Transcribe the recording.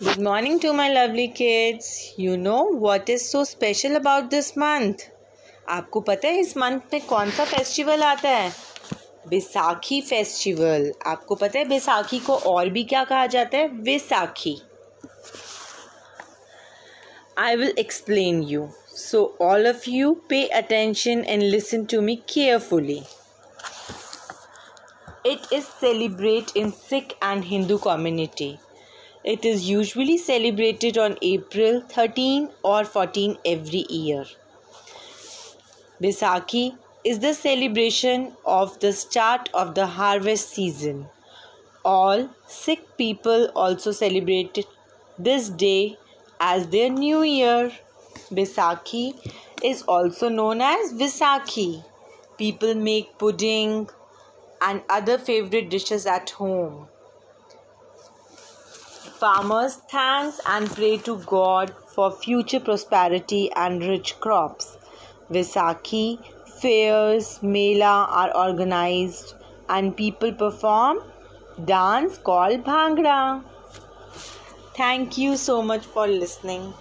Good morning to my lovely kids. You know what is so special about this month? आपको पता है इस month में कौन सा फेस्टिवल आता है बैसाखी फेस्टिवल आपको पता है बैसाखी को और भी क्या कहा जाता है Vaisakhi I will explain you. So all of you pay attention and listen to me carefully. It is celebrated in Sikh and Hindu community. it is usually celebrated on April 13 or 14 every year. Baisakhi is the celebration of the start of the harvest season. All Sikh people also celebrate this day as their new year. Baisakhi is also known as Visakhi. People make pudding and other favorite dishes at home. Farmers thanks and pray to God for future prosperity and rich crops. Visakhi fairs, mela are organized and people perform dance called Bhangra. Thank you so much for listening.